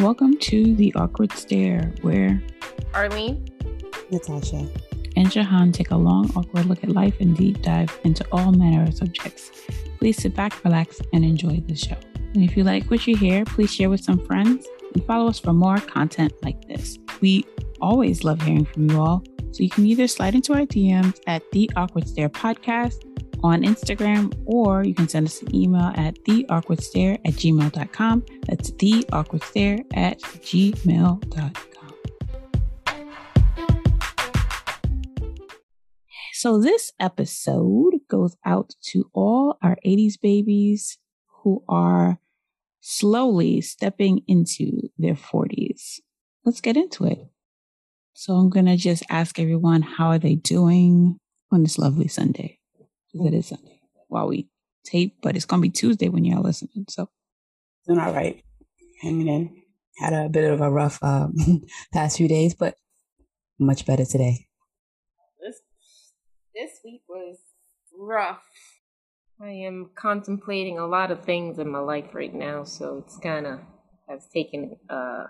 Welcome to The Awkward Stare, where Arlene, Natasha, and Jahan take a long, awkward look at life and deep dive into all manner of subjects. Please sit back, relax, and enjoy the show. And if you like what you hear, please share with some friends and follow us for more content like this. We always love hearing from you all, so you can either slide into our DMs at The Awkward Stare Podcast on Instagram, or you can send us an email at theawkwardstare at gmail.com. That's theawkwardstare at gmail.com. So, this episode goes out to all our 80s babies who are slowly stepping into their 40s. Let's get into it. So, I'm going to just ask everyone how are they doing on this lovely Sunday? Because it is Sunday while we tape, but it's going to be Tuesday when you're listening. So, doing all right. Hanging in. Had a bit of a rough um, past few days, but much better today this week was rough. I am contemplating a lot of things in my life right now, so it's kind of has taken uh,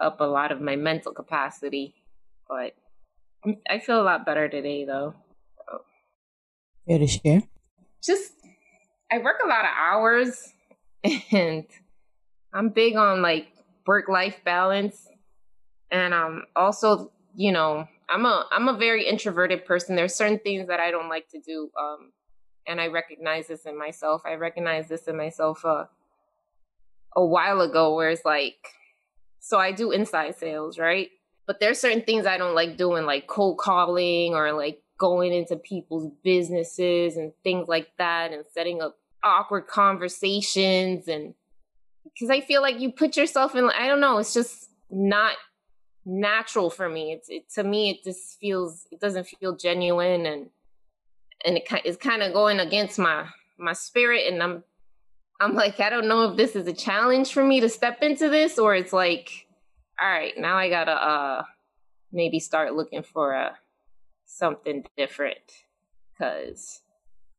up a lot of my mental capacity. But I feel a lot better today, though. To share. Just I work a lot of hours, and I'm big on like work life balance, and um also you know I'm a I'm a very introverted person. There's certain things that I don't like to do, um, and I recognize this in myself. I recognize this in myself uh, a while ago, where it's like, so I do inside sales, right? But there's certain things I don't like doing, like cold calling or like going into people's businesses and things like that, and setting up awkward conversations, and because I feel like you put yourself in, I don't know, it's just not natural for me. It's it, to me it just feels it doesn't feel genuine and and it is kind of going against my my spirit and I'm I'm like I don't know if this is a challenge for me to step into this or it's like all right, now I got to uh maybe start looking for a something different cuz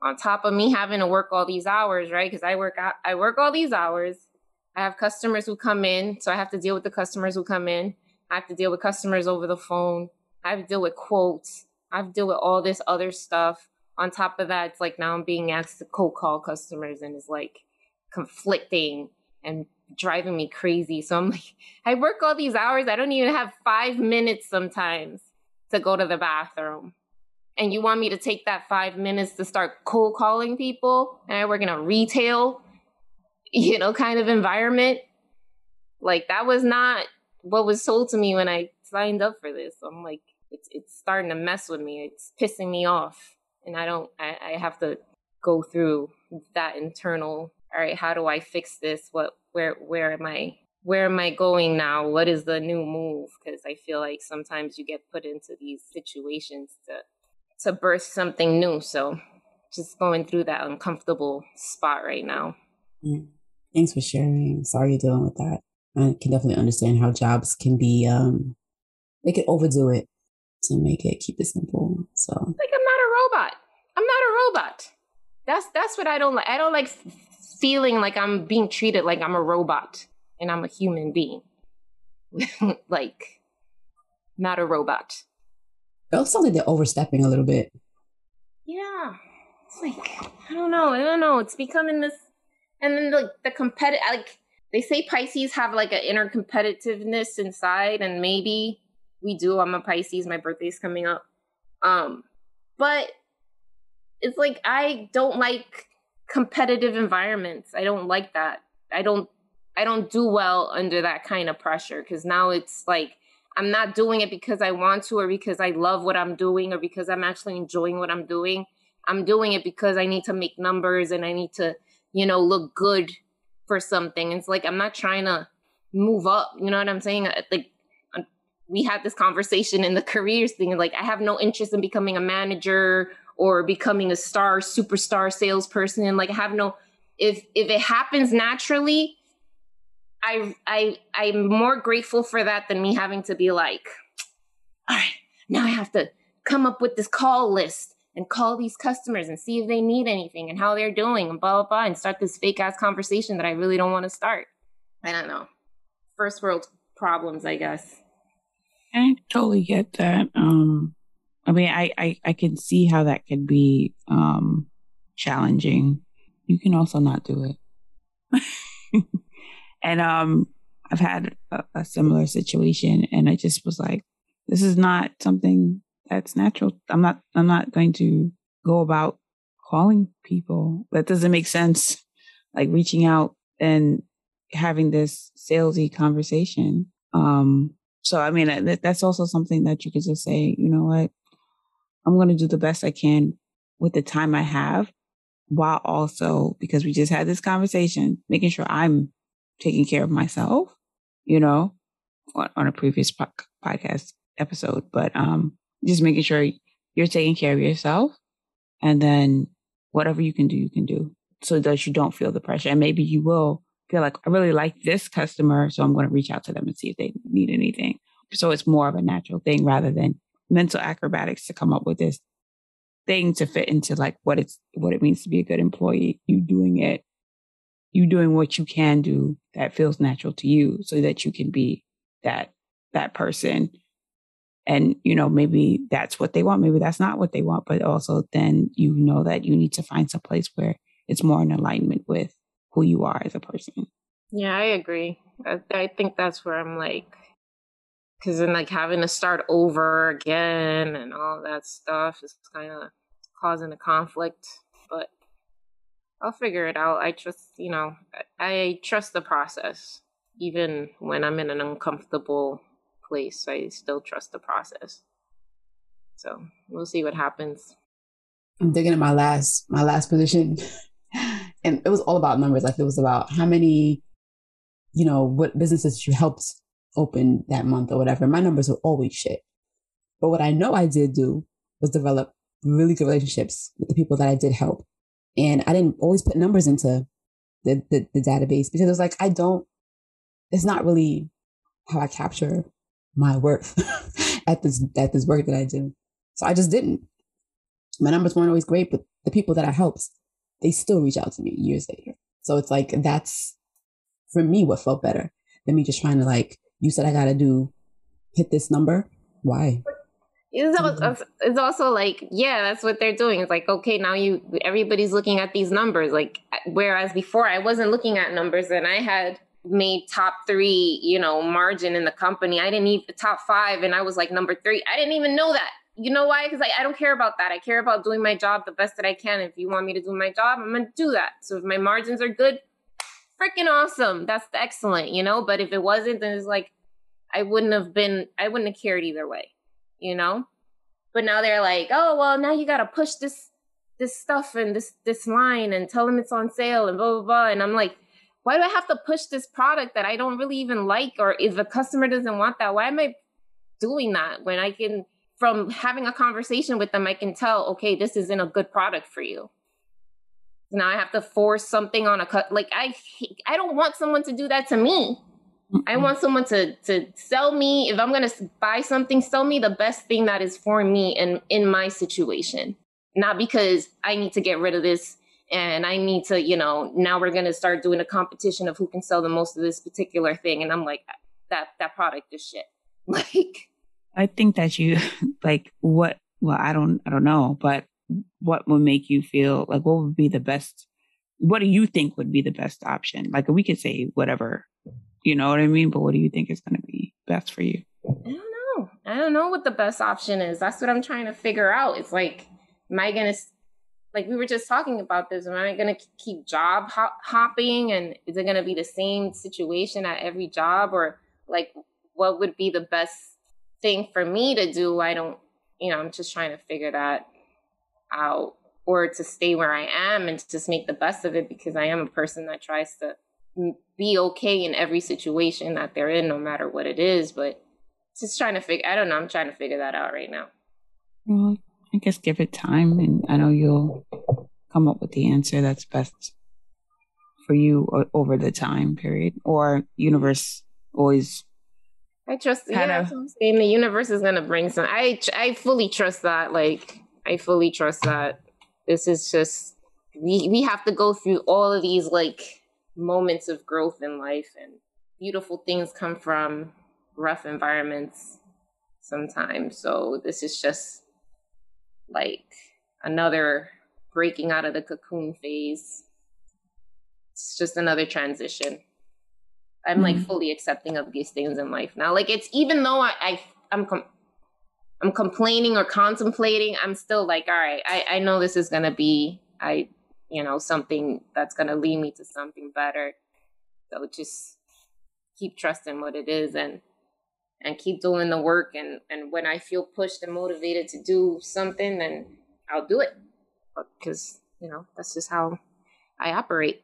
on top of me having to work all these hours, right? Cuz I work out, I work all these hours. I have customers who come in, so I have to deal with the customers who come in. I have to deal with customers over the phone. I have to deal with quotes. I have to deal with all this other stuff. On top of that, it's like now I'm being asked to cold call customers and it's like conflicting and driving me crazy. So I'm like, I work all these hours. I don't even have five minutes sometimes to go to the bathroom. And you want me to take that five minutes to start cold calling people? And I work in a retail, you know, kind of environment. Like that was not what was told to me when I signed up for this. I'm like, it's it's starting to mess with me. It's pissing me off, and I don't. I, I have to go through that internal. All right, how do I fix this? What where where am I? Where am I going now? What is the new move? Because I feel like sometimes you get put into these situations to to birth something new. So just going through that uncomfortable spot right now. Mm. Thanks for sharing. Sorry you're dealing with that. I can definitely understand how jobs can be um they can overdo it to make it keep it simple. So like I'm not a robot. I'm not a robot. That's that's what I don't like. I don't like feeling like I'm being treated like I'm a robot and I'm a human being. like not a robot. It sounds like they're overstepping a little bit. Yeah. It's like I don't know. I don't know. It's becoming this and then like the competitive like they say Pisces have like an inner competitiveness inside, and maybe we do. I'm a Pisces. My birthday's coming up. Um, but it's like I don't like competitive environments. I don't like that. I don't I don't do well under that kind of pressure because now it's like I'm not doing it because I want to or because I love what I'm doing or because I'm actually enjoying what I'm doing. I'm doing it because I need to make numbers and I need to, you know, look good for something. It's like I'm not trying to move up. You know what I'm saying? Like we had this conversation in the careers thing. Like I have no interest in becoming a manager or becoming a star superstar salesperson. And like I have no if if it happens naturally, I I I'm more grateful for that than me having to be like, all right, now I have to come up with this call list and call these customers and see if they need anything and how they're doing and blah blah blah and start this fake ass conversation that I really don't want to start. I don't know. first world problems, I guess. I totally get that. Um, I mean, I, I, I can see how that could be um, challenging. You can also not do it. and um, I've had a, a similar situation, and I just was like, this is not something that's natural. I'm not. I'm not going to go about calling people. That doesn't make sense. Like reaching out and having this salesy conversation. Um, so I mean, that, that's also something that you could just say, you know what, I'm going to do the best I can with the time I have, while also because we just had this conversation, making sure I'm taking care of myself. You know, on, on a previous po- podcast episode, but um, just making sure you're taking care of yourself, and then whatever you can do, you can do, so that you don't feel the pressure, and maybe you will feel like I really like this customer, so I'm going to reach out to them and see if they need anything. So it's more of a natural thing rather than mental acrobatics to come up with this thing to fit into like what it's what it means to be a good employee. You doing it, you doing what you can do that feels natural to you, so that you can be that that person. And you know maybe that's what they want, maybe that's not what they want, but also then you know that you need to find some place where it's more in alignment with who you are as a person. Yeah, I agree. I, I think that's where I'm like, because then like having to start over again and all that stuff is kind of causing a conflict. But I'll figure it out. I trust, you know, I, trust the process. Even when I'm in an uncomfortable place, I still trust the process. So we'll see what happens. I'm digging at my last my last position and it was all about numbers. Like it was about how many, you know, what businesses you helped open that month or whatever. My numbers were always shit. But what I know I did do was develop really good relationships with the people that I did help. And I didn't always put numbers into the, the, the database because it was like, I don't, it's not really how I capture my worth at this, at this work that I do. So I just didn't. My numbers weren't always great, but the people that I helped they still reach out to me years later. So it's like, that's for me what felt better than me just trying to like, you said I got to do, hit this number. Why? It's also, mm-hmm. it's also like, yeah, that's what they're doing. It's like, okay, now you, everybody's looking at these numbers. Like, whereas before I wasn't looking at numbers and I had made top three, you know, margin in the company. I didn't even the top five and I was like number three. I didn't even know that you know why? Because I, I don't care about that. I care about doing my job the best that I can. If you want me to do my job, I'm gonna do that. So if my margins are good, freaking awesome. That's excellent, you know. But if it wasn't, then it's like I wouldn't have been. I wouldn't have cared either way, you know. But now they're like, oh well, now you gotta push this this stuff and this this line and tell them it's on sale and blah blah blah. And I'm like, why do I have to push this product that I don't really even like? Or if a customer doesn't want that, why am I doing that when I can? from having a conversation with them, I can tell, okay, this isn't a good product for you. Now I have to force something on a cut. Like I, I don't want someone to do that to me. Mm-hmm. I want someone to to sell me. If I'm gonna buy something, sell me the best thing that is for me and in my situation. Not because I need to get rid of this and I need to, you know, now we're gonna start doing a competition of who can sell the most of this particular thing. And I'm like, that that product is shit. Like I think that you like what well I don't I don't know, but what would make you feel like what would be the best what do you think would be the best option? Like we could say whatever, you know what I mean, but what do you think is going to be best for you? I don't know. I don't know what the best option is. That's what I'm trying to figure out. It's like am I going to like we were just talking about this am i going to keep job hopping and is it going to be the same situation at every job or like what would be the best thing for me to do. I don't, you know, I'm just trying to figure that out or to stay where I am and just make the best of it because I am a person that tries to be okay in every situation that they're in, no matter what it is. But just trying to figure, I don't know, I'm trying to figure that out right now. Well, I guess give it time and I know you'll come up with the answer that's best for you over the time period or universe always I trust. Kind yeah, of. I'm saying the universe is gonna bring some. I I fully trust that. Like I fully trust that. This is just we we have to go through all of these like moments of growth in life, and beautiful things come from rough environments sometimes. So this is just like another breaking out of the cocoon phase. It's just another transition. I'm mm-hmm. like fully accepting of these things in life now. Like it's even though I, I I'm com- I'm complaining or contemplating, I'm still like, all right, I, I know this is gonna be I you know something that's gonna lead me to something better. So just keep trusting what it is and and keep doing the work and and when I feel pushed and motivated to do something then I'll do it because you know that's just how I operate.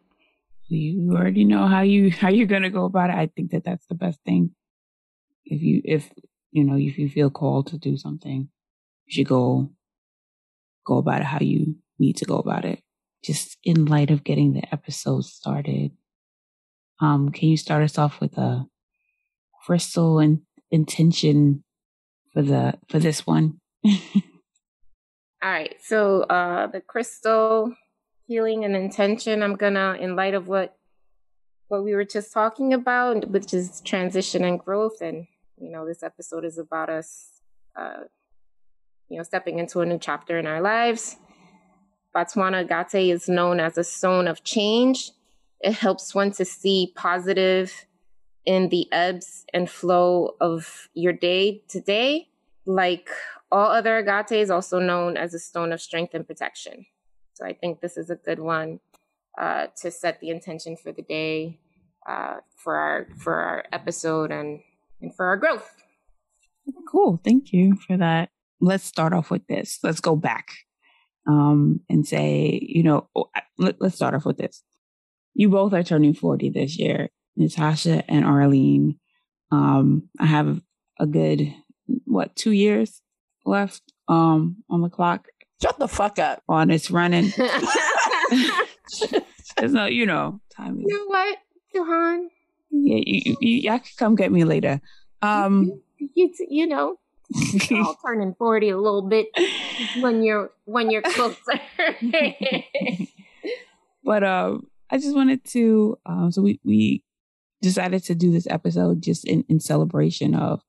You already know how you how you're gonna go about it. I think that that's the best thing. If you if you know if you feel called to do something, you should go go about it how you need to go about it. Just in light of getting the episode started, um, can you start us off with a crystal and intention for the for this one? All right. So uh the crystal healing and intention, I'm gonna in light of what what we were just talking about, which is transition and growth, and you know, this episode is about us uh you know, stepping into a new chapter in our lives. Botswana Agate is known as a stone of change it helps one to see positive in the ebbs and flow of your day to day. Like all other agates, also known as a stone of strength and protection. So I think this is a good one uh, to set the intention for the day, uh, for our for our episode, and and for our growth. Cool. Thank you for that. Let's start off with this. Let's go back um, and say, you know, oh, let, us start off with this you both are turning 40 this year, Natasha and Arlene. Um, I have a good, what, two years left um, on the clock. Shut the fuck up. On it's running. There's no, you know, time is. You know what, Jahan? Yeah, you, you, you, y'all can come get me later. Um, you, you know, all turning 40 a little bit when you're when you're closer. but um I just wanted to, um, so we, we decided to do this episode just in, in celebration of,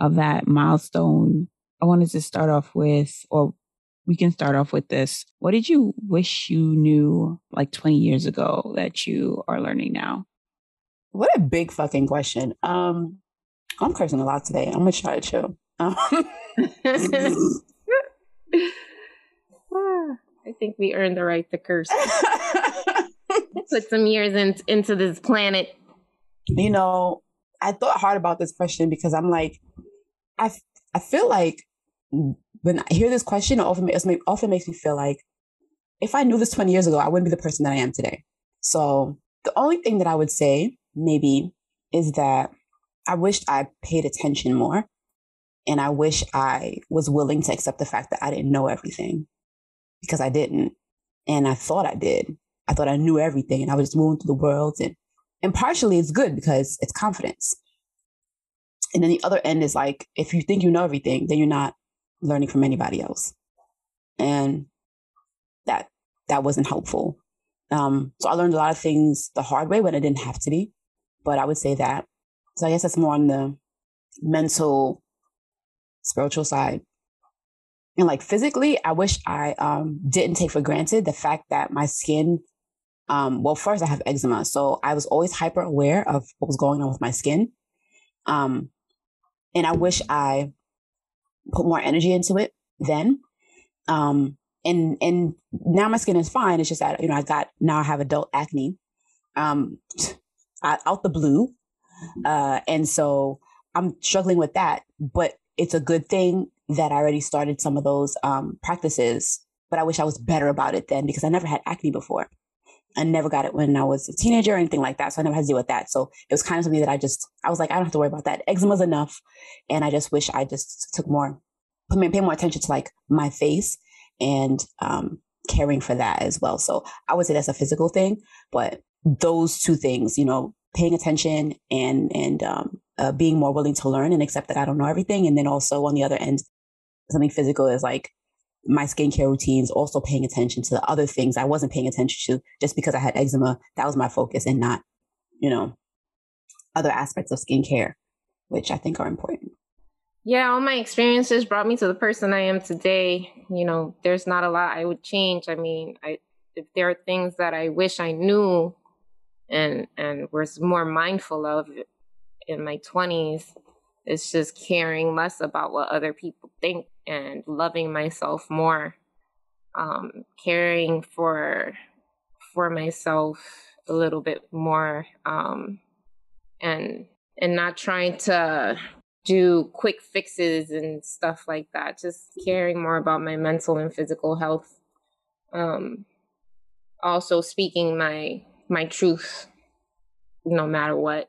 of that milestone. I wanted to start off with, or we can start off with this. What did you wish you knew like 20 years ago that you are learning now? What a big fucking question. Um, I'm cursing a lot today. I'm gonna try to chill. Um, I think we earned the right to curse. put some years in, into this planet? You know, I thought hard about this question because I'm like, I, I feel like when I hear this question, it often, it often makes me feel like if I knew this 20 years ago, I wouldn't be the person that I am today. So the only thing that I would say maybe is that I wished I paid attention more. And I wish I was willing to accept the fact that I didn't know everything because I didn't. And I thought I did. I thought I knew everything and I was just moving through the world. And, and partially it's good because it's confidence. And then the other end is like, if you think you know everything, then you're not learning from anybody else. And that, that wasn't helpful. Um, so I learned a lot of things the hard way when I didn't have to be, but I would say that. So I guess that's more on the mental, spiritual side. And like physically, I wish I um, didn't take for granted the fact that my skin um, well, first I have eczema. So I was always hyper aware of what was going on with my skin. Um, and I wish I put more energy into it then. Um, and, and now my skin is fine. It's just that, you know, I got, now I have adult acne, um, out the blue. Uh, and so I'm struggling with that, but it's a good thing that I already started some of those, um, practices, but I wish I was better about it then because I never had acne before. I never got it when I was a teenager or anything like that. So I never had to deal with that. So it was kind of something that I just, I was like, I don't have to worry about that. Eczema's enough. And I just wish I just took more, pay more attention to like my face and um, caring for that as well. So I would say that's a physical thing, but those two things, you know, paying attention and, and um, uh, being more willing to learn and accept that I don't know everything. And then also on the other end, something physical is like my skincare routines, also paying attention to the other things I wasn't paying attention to just because I had eczema. That was my focus and not, you know, other aspects of skincare, which I think are important. Yeah, all my experiences brought me to the person I am today. You know, there's not a lot I would change. I mean, I if there are things that I wish I knew and and was more mindful of in my 20s, it's just caring less about what other people think and loving myself more. Um, caring for for myself a little bit more um, and and not trying to do quick fixes and stuff like that. Just caring more about my mental and physical health. Um, also speaking my my truth, no matter what.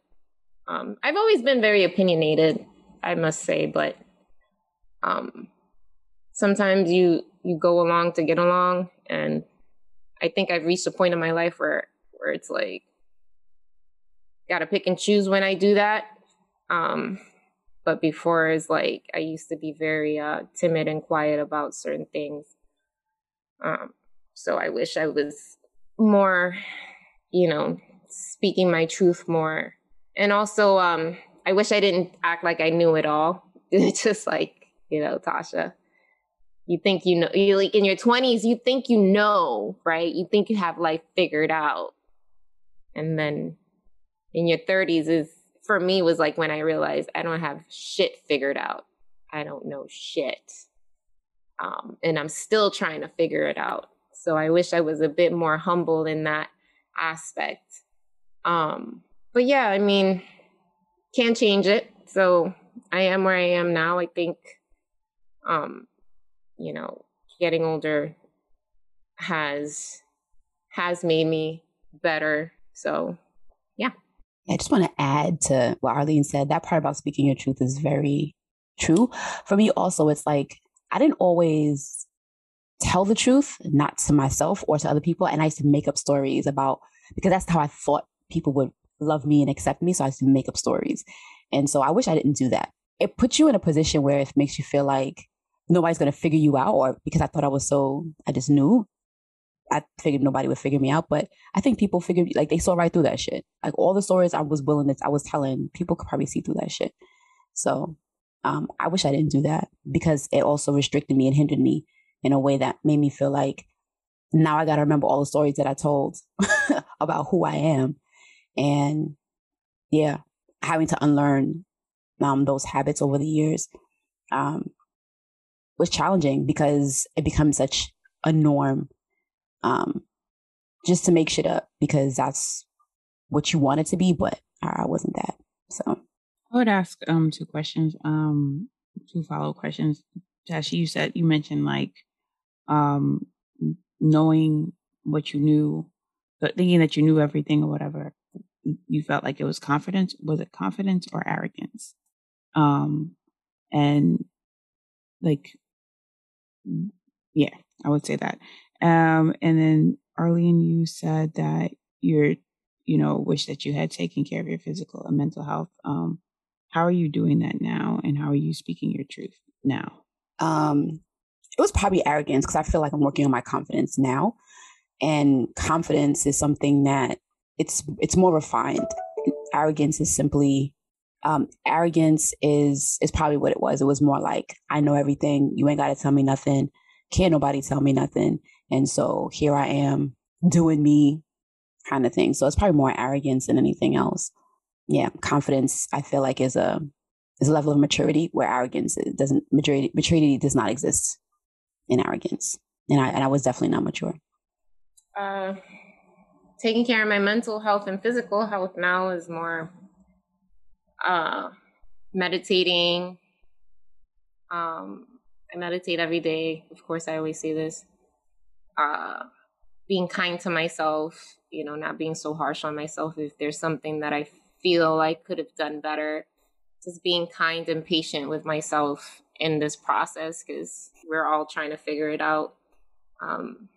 Um, I've always been very opinionated, I must say, but um, sometimes you you go along to get along, and I think I've reached a point in my life where where it's like got to pick and choose when I do that. Um, but before is like I used to be very uh, timid and quiet about certain things. Um, so I wish I was more, you know, speaking my truth more. And also, um, I wish I didn't act like I knew it all. Just like, you know, Tasha, you think you know, you like in your 20s, you think you know, right? You think you have life figured out. And then in your 30s is for me was like when I realized I don't have shit figured out. I don't know shit. Um, and I'm still trying to figure it out. So I wish I was a bit more humble in that aspect. Um, but yeah, I mean, can't change it. So I am where I am now. I think, um, you know, getting older has has made me better. So yeah. I just want to add to what Arlene said. That part about speaking your truth is very true. For me, also, it's like I didn't always tell the truth, not to myself or to other people. And I used to make up stories about, because that's how I thought people would love me and accept me. So I used to make up stories. And so I wish I didn't do that. It puts you in a position where it makes you feel like nobody's going to figure you out, or because I thought I was so, I just knew I figured nobody would figure me out, but I think people figured like they saw right through that shit. Like all the stories I was willing to, I was telling, people could probably see through that shit. So um, I wish I didn't do that because it also restricted me and hindered me in a way that made me feel like now I got to remember all the stories that I told about who I am, and yeah, having to unlearn um, those habits over the years um, was challenging because it becomes such a norm um, just to make shit up because that's what you want it to be, but I wasn't that. So I would ask um two questions, um, two follow questions. Tasha, you said you mentioned like um knowing what you knew, but thinking that you knew everything or whatever. You felt like it was confidence. Was it confidence or arrogance? Um, and like, yeah, I would say that. Um, and then Arlene, you said that you're, you know, wish that you had taken care of your physical and mental health. Um, how are you doing that now, and how are you speaking your truth now? Um, it was probably arrogance because I feel like I'm working on my confidence now, and confidence is something that it's it's more refined. Arrogance is simply um, arrogance is is probably what it was. It was more like I know everything. You ain't got to tell me nothing. Can't nobody tell me nothing. And so here I am doing me kind of thing. So it's probably more arrogance than anything else. Yeah, confidence I feel like is a is a level of maturity where arrogance doesn't maturity maturity does not exist in arrogance. And I and I was definitely not mature. Uh taking care of my mental health and physical health now is more uh meditating um I meditate every day. Of course, I always say this uh, being kind to myself, you know, not being so harsh on myself if there's something that I feel I could have done better. Just being kind and patient with myself in this process because we're all trying to figure it out. Um,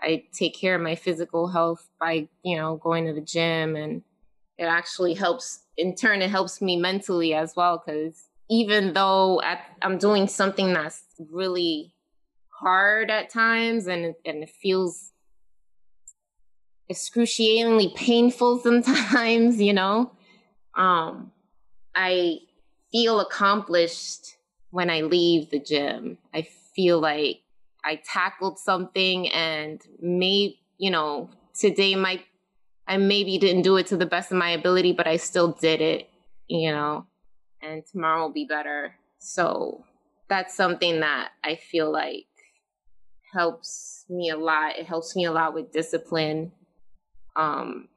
I take care of my physical health by, you know, going to the gym and it actually helps in turn it helps me mentally as well because even though I'm doing something that's really hard at times and and it feels excruciatingly painful sometimes, you know. Um, I feel accomplished when I leave the gym. I feel like I tackled something and may, you know, today might I maybe didn't do it to the best of my ability, but I still did it, you know, and tomorrow will be better. So that's something that I feel like helps me a lot. It helps me a lot with discipline. Um,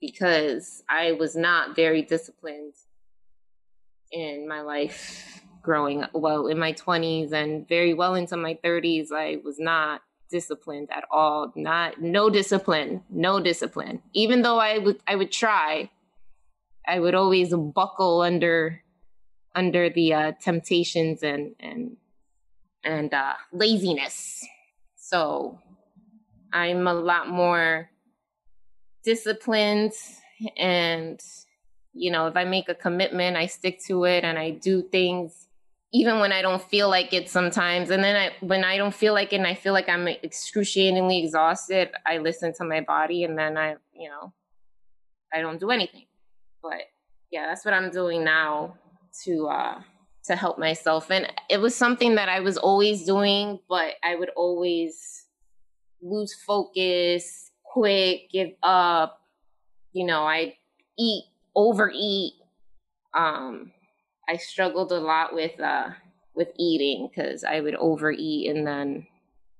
because I was not very disciplined in my life growing. Well, in my 20s and very well into my 30s, I was not disciplined at all. Not no discipline, no discipline. Even though I would I would try, I would always buckle under under the uh, temptations and and and uh, laziness. So I'm a lot more disciplined and you know if i make a commitment i stick to it and i do things even when i don't feel like it sometimes and then I, when i don't feel like it and i feel like i'm excruciatingly exhausted i listen to my body and then i you know i don't do anything but yeah that's what i'm doing now to uh to help myself and it was something that i was always doing but i would always lose focus quit, give up. You know, I eat, overeat. Um, I struggled a lot with uh with eating because I would overeat and then,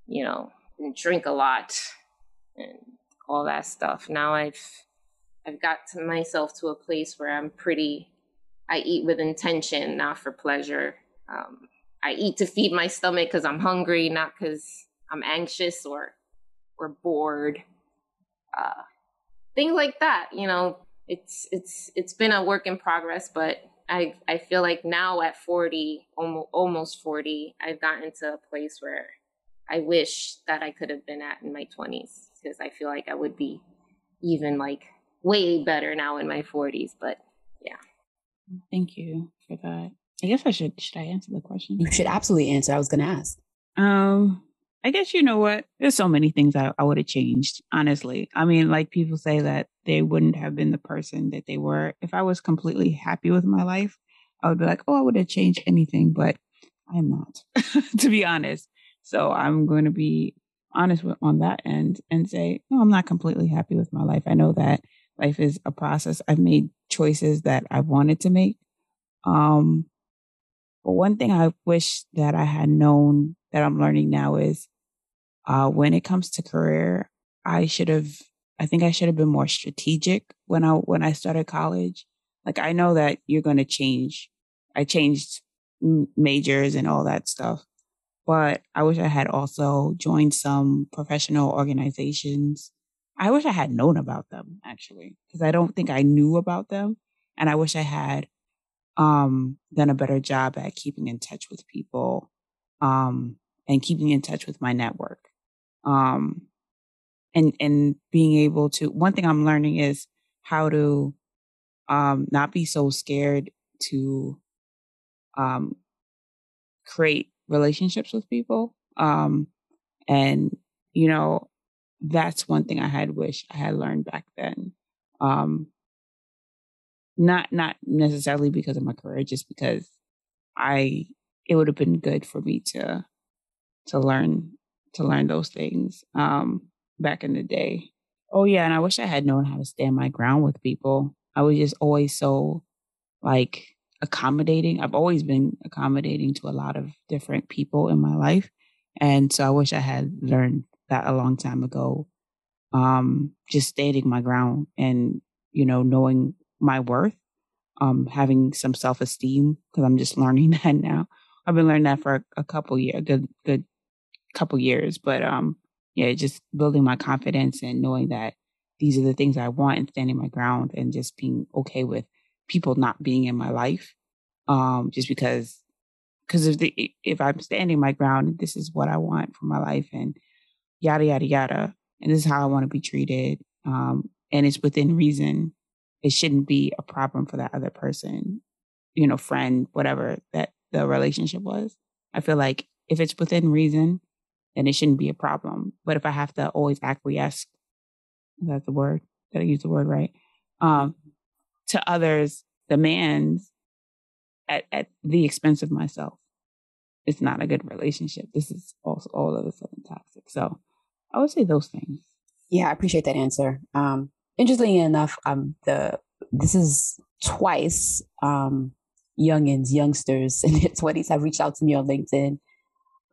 you know, drink a lot and all that stuff. Now I've I've got to myself to a place where I'm pretty I eat with intention, not for pleasure. Um, I eat to feed my stomach because I'm hungry, not because I'm anxious or or bored uh, things like that. You know, it's it's it's been a work in progress, but I I feel like now at 40, almost almost 40, I've gotten to a place where I wish that I could have been at in my 20s because I feel like I would be even like way better now in my 40s, but yeah. Thank you for that. I guess I should should I answer the question? You should absolutely answer. I was going to ask. Um I guess you know what? There's so many things I, I would have changed, honestly. I mean, like people say that they wouldn't have been the person that they were. If I was completely happy with my life, I would be like, oh, I would have changed anything, but I'm not, to be honest. So I'm going to be honest with, on that end and say, no, I'm not completely happy with my life. I know that life is a process. I've made choices that I wanted to make. Um, but one thing I wish that I had known that I'm learning now is uh, when it comes to career, I should have, I think I should have been more strategic when I, when I started college. Like I know that you're going to change. I changed majors and all that stuff, but I wish I had also joined some professional organizations. I wish I had known about them actually, because I don't think I knew about them. And I wish I had, um, done a better job at keeping in touch with people, um, and keeping in touch with my network um, and and being able to. One thing I'm learning is how to um, not be so scared to um, create relationships with people. Um, and you know, that's one thing I had wished I had learned back then. Um, not not necessarily because of my career, just because I it would have been good for me to to learn to learn those things um, back in the day. Oh yeah, and I wish I had known how to stand my ground with people. I was just always so like accommodating. I've always been accommodating to a lot of different people in my life. And so I wish I had learned that a long time ago. Um, just standing my ground and, you know, knowing my worth, um, having some self esteem because I'm just learning that now. I've been learning that for a, a couple years, good, good couple years, but um, yeah, just building my confidence and knowing that these are the things I want and standing my ground and just being okay with people not being in my life. Um, just because, because if the, if I'm standing my ground, this is what I want for my life and yada, yada, yada. And this is how I want to be treated. Um, and it's within reason. It shouldn't be a problem for that other person, you know, friend, whatever that the relationship was. I feel like if it's within reason, then it shouldn't be a problem. But if I have to always acquiesce, that's the word. Did I use the word right? Um, to others, demands at, at the expense of myself. It's not a good relationship. This is also all of a sudden toxic. So I would say those things. Yeah, I appreciate that answer. Um, interestingly enough, um, the this is twice um, youngins, youngsters in their twenties have reached out to me on LinkedIn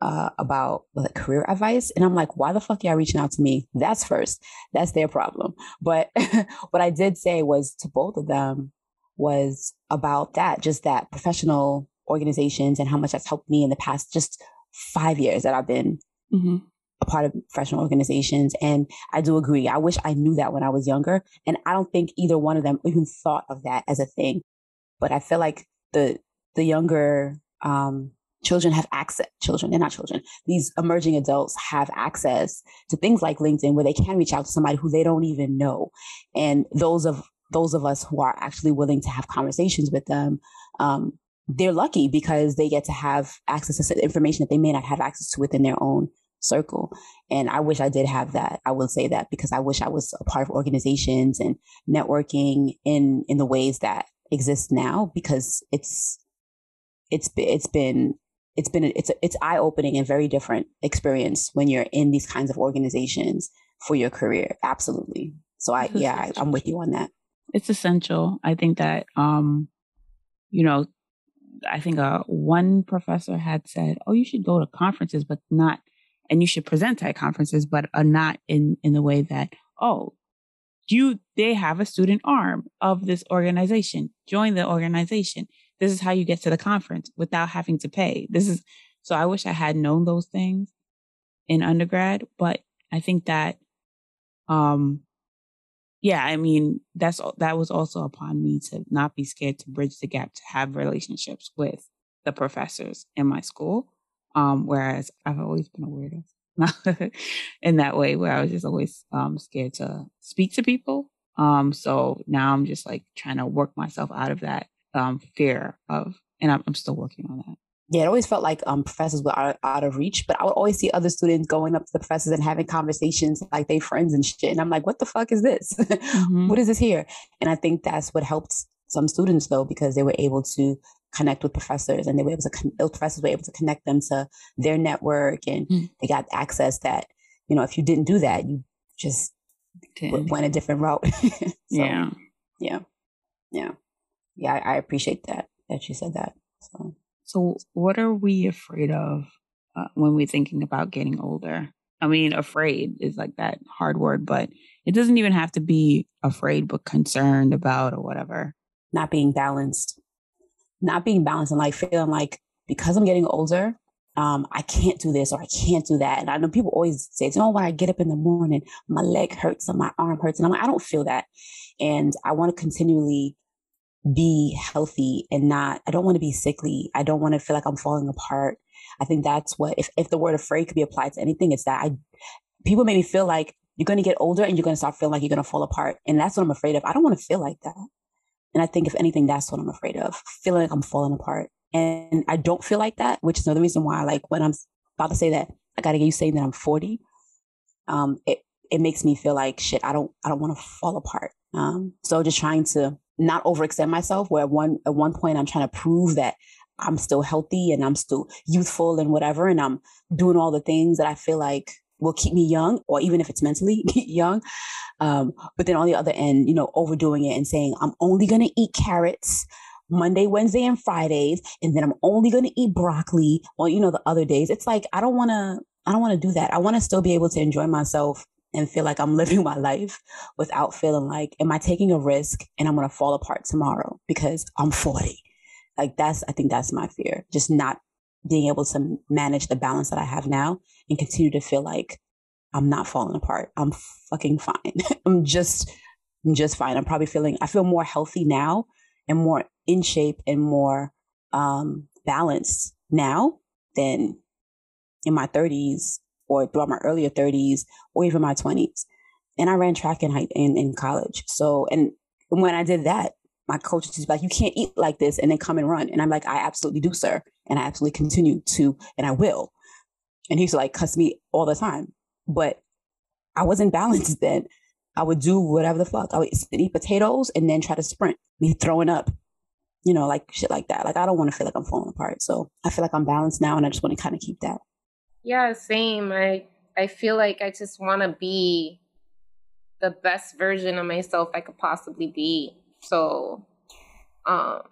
uh, about like, career advice, and I'm like, why the fuck y'all reaching out to me? That's first. That's their problem. But what I did say was to both of them was about that, just that professional organizations and how much that's helped me in the past just five years that I've been mm-hmm. a part of professional organizations. And I do agree. I wish I knew that when I was younger. And I don't think either one of them even thought of that as a thing. But I feel like the the younger um, children have access children they're not children these emerging adults have access to things like linkedin where they can reach out to somebody who they don't even know and those of those of us who are actually willing to have conversations with them, um, they're lucky because they get to have access to information that they may not have access to within their own circle. And I wish I did have that. I will say that because I wish I was a part of organizations and networking in in the ways that exist now because it's it's it's been it's been it's it's eye opening and very different experience when you're in these kinds of organizations for your career. Absolutely. So I yeah, I, I'm with you on that it's essential. I think that, um, you know, I think uh, one professor had said, "Oh, you should go to conferences, but not, and you should present at conferences, but uh, not in in the way that, oh, you they have a student arm of this organization. Join the organization. This is how you get to the conference without having to pay. This is so. I wish I had known those things in undergrad, but I think that um yeah, I mean, that's that was also upon me to not be scared to bridge the gap to have relationships with the professors in my school. Um, whereas I've always been a weirdo in that way, where I was just always um, scared to speak to people. Um, so now I'm just like trying to work myself out of that um, fear of, and I'm, I'm still working on that yeah, it always felt like um, professors were out, out, of reach, but I would always see other students going up to the professors and having conversations like they friends and shit. And I'm like, what the fuck is this? Mm-hmm. what is this here? And I think that's what helped some students though, because they were able to connect with professors and they were able to, con- those professors were able to connect them to their network and mm-hmm. they got access that, you know, if you didn't do that, you just went a different route. so, yeah. Yeah. Yeah. Yeah. I, I appreciate that, that you said that. So. So, what are we afraid of uh, when we're thinking about getting older? I mean, afraid is like that hard word, but it doesn't even have to be afraid, but concerned about or whatever. Not being balanced, not being balanced, and like feeling like because I'm getting older, um, I can't do this or I can't do that. And I know people always say, "Oh, when I get up in the morning, my leg hurts or my arm hurts," and I'm like, I don't feel that, and I want to continually be healthy and not, I don't want to be sickly. I don't want to feel like I'm falling apart. I think that's what, if, if the word afraid could be applied to anything, it's that I, people make me feel like you're going to get older and you're going to start feeling like you're going to fall apart. And that's what I'm afraid of. I don't want to feel like that. And I think if anything, that's what I'm afraid of, feeling like I'm falling apart. And I don't feel like that, which is another reason why, like when I'm about to say that, I got to get you saying that I'm 40. Um, it, it makes me feel like shit. I don't, I don't want to fall apart. Um, so just trying to not overextend myself where at one at one point I'm trying to prove that I'm still healthy and I'm still youthful and whatever and I'm doing all the things that I feel like will keep me young or even if it's mentally young um, but then on the other end you know overdoing it and saying I'm only going to eat carrots Monday, Wednesday, and Fridays, and then I'm only going to eat broccoli on, you know, the other days. It's like, I don't want to, I don't want to do that. I want to still be able to enjoy myself and feel like I'm living my life without feeling like, am I taking a risk and I'm going to fall apart tomorrow because I'm 40? Like that's, I think that's my fear. Just not being able to manage the balance that I have now and continue to feel like I'm not falling apart. I'm fucking fine. I'm just, I'm just fine. I'm probably feeling, I feel more healthy now and more in shape and more um, balanced now than in my 30s or throughout my earlier 30s or even my 20s. And I ran track in, in, in college. So, and when I did that, my coach was like, you can't eat like this and then come and run. And I'm like, I absolutely do, sir. And I absolutely continue to, and I will. And he's like, cuss me all the time. But I wasn't balanced then. I would do whatever the fuck. I would eat potatoes and then try to sprint, me throwing up you know, like shit like that. Like I don't want to feel like I'm falling apart. So I feel like I'm balanced now and I just want to kind of keep that. Yeah, same. I I feel like I just want to be the best version of myself I could possibly be. So um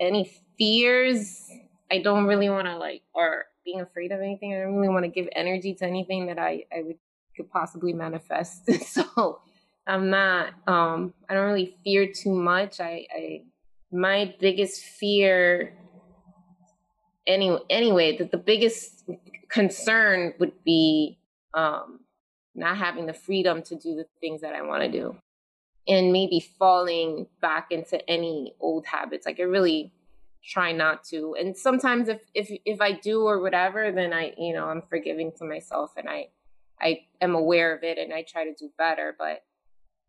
any fears I don't really want to like or being afraid of anything. I don't really want to give energy to anything that I I would could possibly manifest. so I'm not um I don't really fear too much. I I my biggest fear any anyway that the biggest concern would be um not having the freedom to do the things that I want to do. And maybe falling back into any old habits. Like I really try not to. And sometimes if if if I do or whatever then I you know I'm forgiving to myself and I I am aware of it and I try to do better. But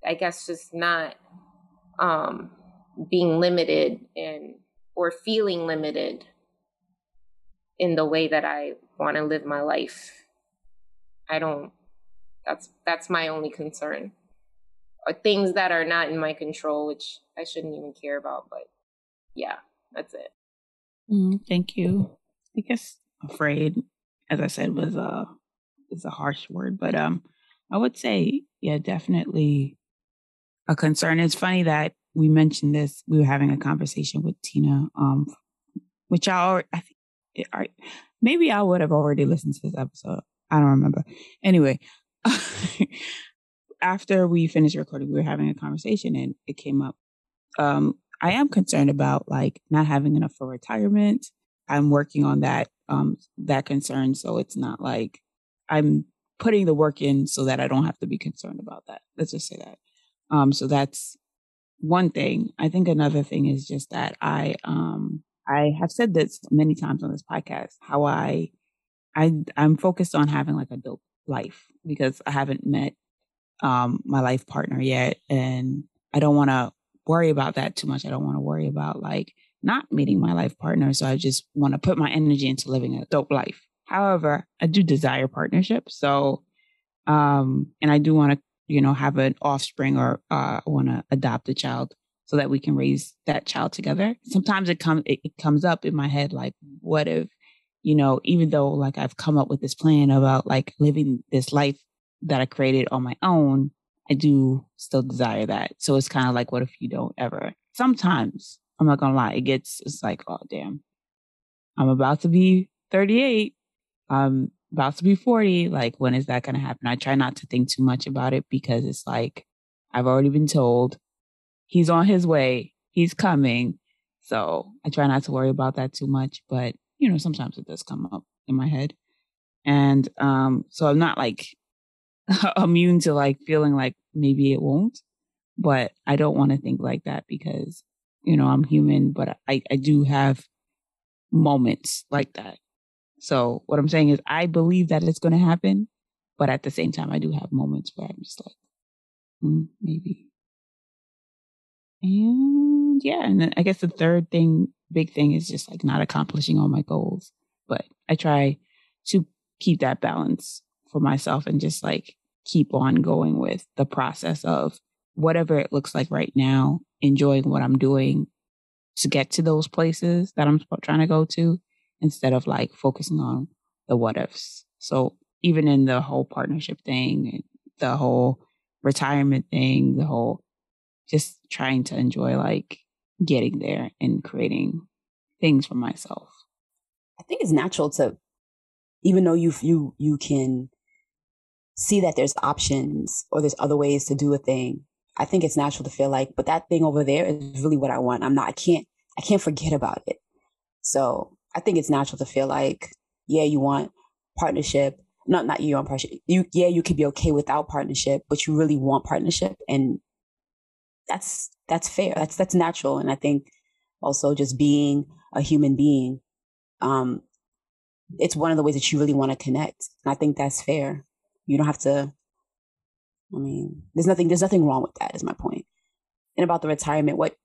I guess just not um being limited and or feeling limited in the way that I want to live my life. I don't that's that's my only concern. Or things that are not in my control, which I shouldn't even care about, but yeah, that's it. Mm, thank you. I guess afraid, as I said, was a is a harsh word, but um I would say, yeah, definitely a concern. It's funny that we mentioned this. We were having a conversation with Tina, um, which I, I think, it, I, maybe I would have already listened to this episode. I don't remember. Anyway, after we finished recording, we were having a conversation and it came up. Um, I am concerned about like not having enough for retirement. I'm working on that, um, that concern. So it's not like I'm putting the work in so that I don't have to be concerned about that. Let's just say that. Um, so that's one thing. I think another thing is just that I um I have said this many times on this podcast how I I I'm focused on having like a dope life because I haven't met um my life partner yet and I don't want to worry about that too much. I don't want to worry about like not meeting my life partner. So I just want to put my energy into living a dope life. However, I do desire partnership. So um and I do want to you know, have an offspring or uh, want to adopt a child so that we can raise that child together. Sometimes it comes it, it comes up in my head like, what if, you know, even though like I've come up with this plan about like living this life that I created on my own, I do still desire that. So it's kind of like, what if you don't ever? Sometimes I'm not gonna lie, it gets it's like, oh damn, I'm about to be 38. I'm about to be 40. Like, when is that to happen? I try not to think too much about it because it's like, I've already been told he's on his way, he's coming. So I try not to worry about that too much. But, you know, sometimes it does come up in my head. And um, so I'm not like immune to like feeling like maybe it won't. But I don't want to think like that because, you know, I'm human, but I, I do have moments like that so what I'm saying is I believe that it's going to happen, but at the same time, I do have moments where I'm just like, mm, maybe. And yeah, and I guess the third thing, big thing is just like not accomplishing all my goals, but I try to keep that balance for myself and just like keep on going with the process of whatever it looks like right now, enjoying what I'm doing to get to those places that I'm trying to go to instead of like focusing on the what ifs. So even in the whole partnership thing, the whole retirement thing, the whole just trying to enjoy like getting there and creating things for myself. I think it's natural to, even though you you you can see that there's options or there's other ways to do a thing. I think it's natural to feel like, but that thing over there is really what I want. I'm not. I can't. I can't forget about it. So I think it's natural to feel like, yeah, you want partnership. Not not you want partnership. You yeah, you could be okay without partnership, but you really want partnership, and that's that's fair. That's that's natural. And I think also just being a human being, um, it's one of the ways that you really want to connect. And I think that's fair. You don't have to. I mean, there's nothing. There's nothing wrong with that. Is my point. And about the retirement, what,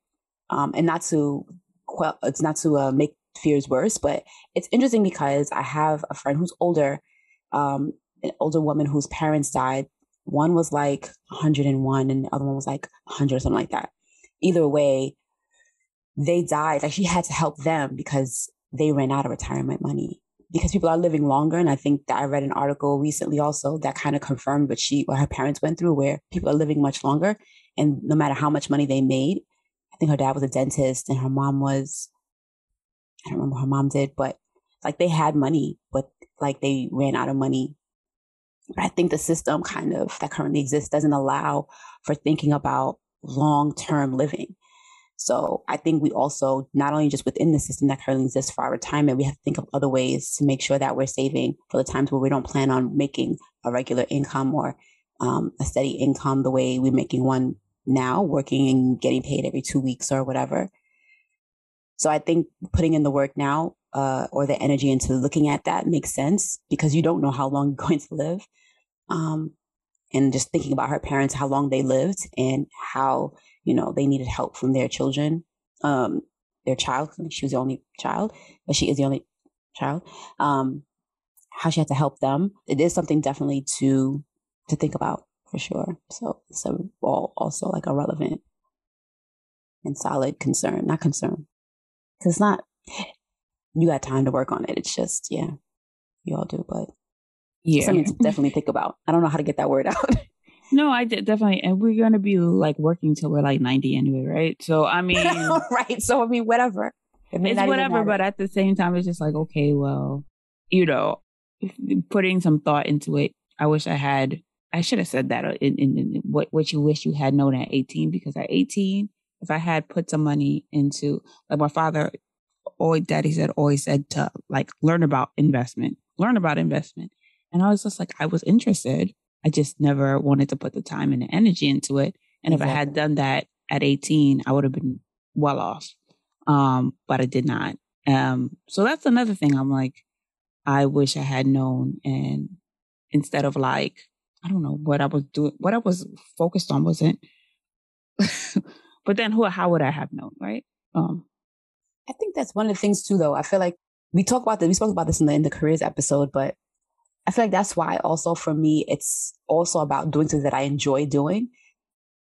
um, and not to, well, it's not to uh, make fears worse. But it's interesting because I have a friend who's older, um, an older woman whose parents died. One was like 101 and the other one was like 100 or something like that. Either way, they died. Like she had to help them because they ran out of retirement money because people are living longer. And I think that I read an article recently also that kind of confirmed what she, what her parents went through, where people are living much longer. And no matter how much money they made, I think her dad was a dentist and her mom was, I don't remember what her mom did, but like they had money, but like they ran out of money. I think the system kind of that currently exists doesn't allow for thinking about long term living. So I think we also, not only just within the system that currently exists for our retirement, we have to think of other ways to make sure that we're saving for the times where we don't plan on making a regular income or um, a steady income the way we're making one now, working and getting paid every two weeks or whatever. So I think putting in the work now uh, or the energy into looking at that makes sense because you don't know how long you're going to live. Um, and just thinking about her parents, how long they lived and how you know, they needed help from their children, um, their child. She was the only child, but she is the only child. Um, how she had to help them. It is something definitely to to think about for sure. So it's so all also like a relevant and solid concern, not concern. Cause it's not you got time to work on it. It's just, yeah, you all do, but yeah, something to definitely think about. I don't know how to get that word out. No, I did definitely, and we're gonna be like working till we're like ninety anyway, right? So I mean, right? So I mean, whatever. It it's whatever, but at the same time, it's just like okay, well, you know, putting some thought into it. I wish I had. I should have said that uh, in, in, in what what you wish you had known at eighteen, because at eighteen, if I had put some money into, like my father, always, daddy said, always said to like learn about investment, learn about investment, and I was just like, I was interested I just never wanted to put the time and the energy into it. And exactly. if I had done that at 18, I would have been well off. Um, but I did not. Um, so that's another thing I'm like, I wish I had known. And instead of like, I don't know what I was doing, what I was focused on wasn't, but then who, how would I have known? Right. Um, I think that's one of the things too, though. I feel like we talk about this, we spoke about this in the, in the careers episode, but I feel like that's why also for me, it's also about doing things that I enjoy doing.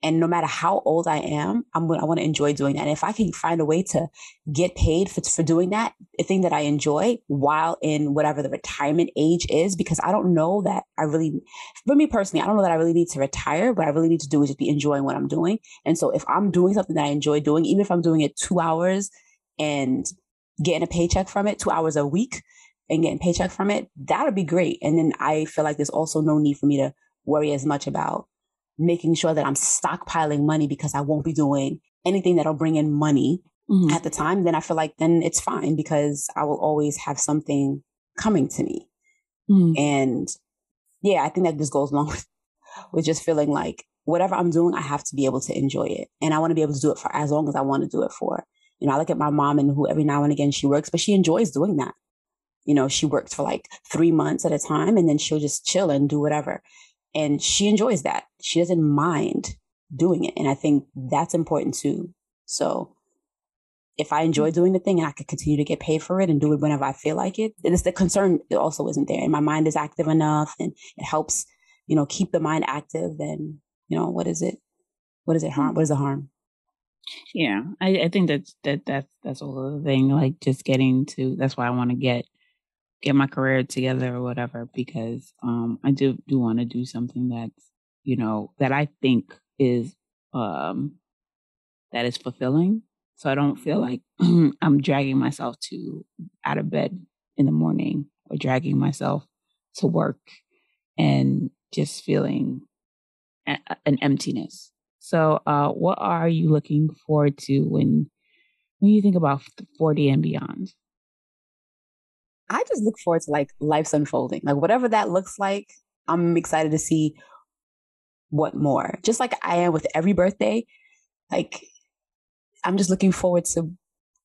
And no matter how old I am, I'm I want to enjoy doing that. And if I can find a way to get paid for, for doing that, a thing that I enjoy while in whatever the retirement age is, because I don't know that I really, for me personally, I don't know that I really need to retire. What I really need to do is just be enjoying what I'm doing. And so if I'm doing something that I enjoy doing, even if I'm doing it two hours and getting a paycheck from it, two hours a week, and getting paycheck from it, that would be great. And then I feel like there's also no need for me to worry as much about making sure that I'm stockpiling money because I won't be doing anything that'll bring in money mm-hmm. at the time. Then I feel like then it's fine because I will always have something coming to me. Mm-hmm. And yeah, I think that just goes along with, with just feeling like whatever I'm doing, I have to be able to enjoy it. And I want to be able to do it for as long as I want to do it for. You know, I look at my mom and who every now and again she works, but she enjoys doing that you know, she works for like three months at a time and then she'll just chill and do whatever. And she enjoys that. She doesn't mind doing it. And I think that's important too. So if I enjoy mm. doing the thing and I could continue to get paid for it and do it whenever I feel like it, it's the concern it also isn't there. And my mind is active enough and it helps, you know, keep the mind active. And, you know, what is it? What is it harm? What is the harm? Yeah, I, I think that's that that's that's all the thing. Like just getting to that's why I want to get get my career together or whatever because um I do do want to do something that's you know that I think is um that is fulfilling so I don't feel like I'm dragging myself to out of bed in the morning or dragging myself to work and just feeling a- an emptiness. So, uh, what are you looking forward to when when you think about 40 and beyond? I just look forward to like life's unfolding. Like whatever that looks like, I'm excited to see what more. Just like I am with every birthday, like I'm just looking forward to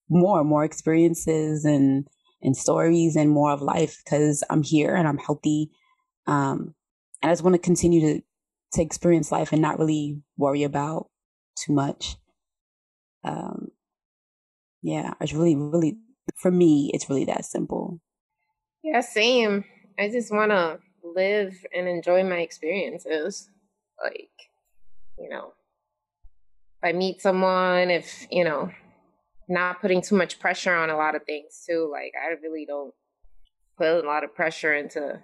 more, more experiences and and stories and more of life because I'm here and I'm healthy. Um, and I just want to continue to to experience life and not really worry about too much. Um, yeah, it's really, really for me, it's really that simple. Yeah, same. I just want to live and enjoy my experiences. Like, you know, if I meet someone, if, you know, not putting too much pressure on a lot of things too. Like I really don't put a lot of pressure into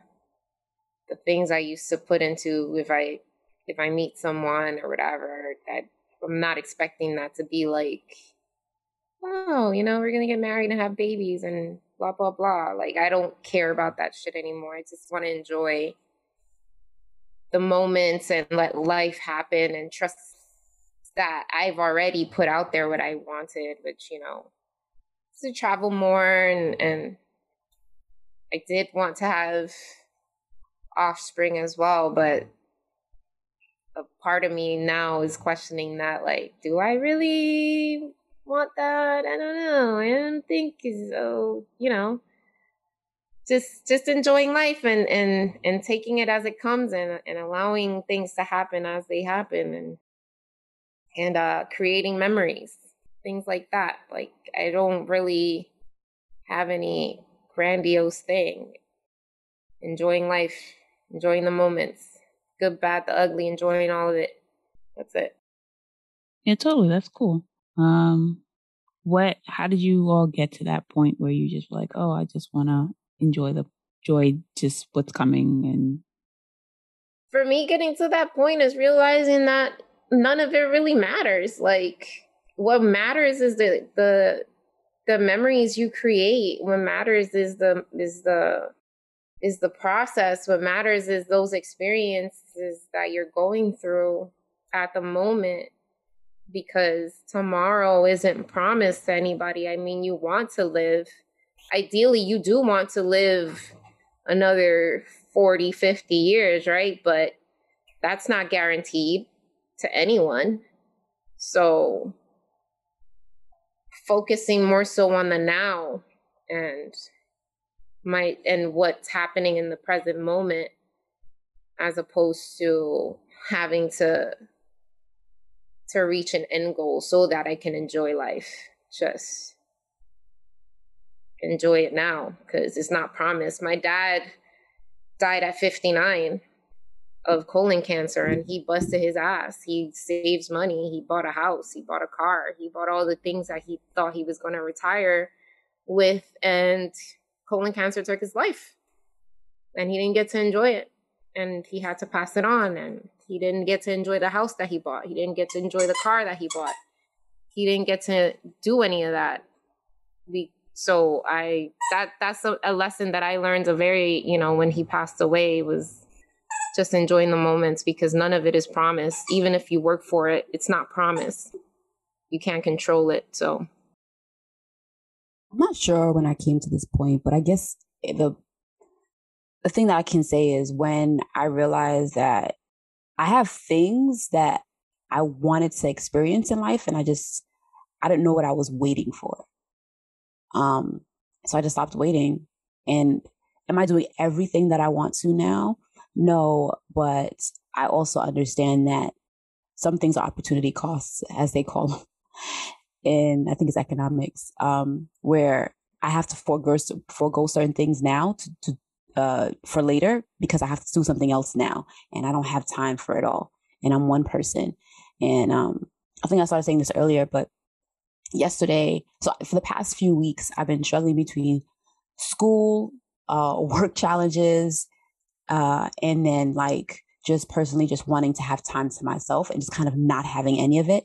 the things I used to put into if I if I meet someone or whatever. That I'm not expecting that to be like, oh, you know, we're gonna get married and have babies and blah blah blah. Like I don't care about that shit anymore. I just want to enjoy the moments and let life happen and trust that I've already put out there what I wanted, which, you know, to travel more and and I did want to have offspring as well, but part of me now is questioning that like, do I really want that? I don't know. I don't think so, you know. Just just enjoying life and and and taking it as it comes and and allowing things to happen as they happen and and uh, creating memories, things like that. Like I don't really have any grandiose thing. Enjoying life, enjoying the moments, good, bad, the ugly, enjoying all of it. That's it. Yeah, totally. That's cool. Um, what? How did you all get to that point where you just like, oh, I just want to enjoy the joy, just what's coming, and for me, getting to that point is realizing that none of it really matters. Like what matters is the the the memories you create. What matters is the is the is the process. What matters is those experiences that you're going through at the moment because tomorrow isn't promised to anybody. I mean, you want to live. Ideally, you do want to live another 40, 50 years, right? But that's not guaranteed to anyone. So focusing more so on the now and my and what's happening in the present moment as opposed to having to to reach an end goal so that I can enjoy life. Just enjoy it now because it's not promised. My dad died at 59 of colon cancer and he busted his ass. He saves money. He bought a house. He bought a car. He bought all the things that he thought he was going to retire with. And colon cancer took his life. And he didn't get to enjoy it. And he had to pass it on. And he didn't get to enjoy the house that he bought. He didn't get to enjoy the car that he bought. He didn't get to do any of that. we so I that that's a, a lesson that I learned a very, you know, when he passed away was just enjoying the moments because none of it is promised. Even if you work for it, it's not promised. You can't control it. So I'm not sure when I came to this point, but I guess the the thing that I can say is when I realized that I have things that I wanted to experience in life and I just I didn't know what I was waiting for. Um so I just stopped waiting and am I doing everything that I want to now? No, but I also understand that some things are opportunity costs, as they call them. And I think it's economics, um, where I have to forego, forego certain things now to, to uh, for later because I have to do something else now, and I don't have time for it all. And I'm one person, and um, I think I started saying this earlier, but yesterday, so for the past few weeks, I've been struggling between school, uh, work challenges, uh, and then like just personally just wanting to have time to myself and just kind of not having any of it.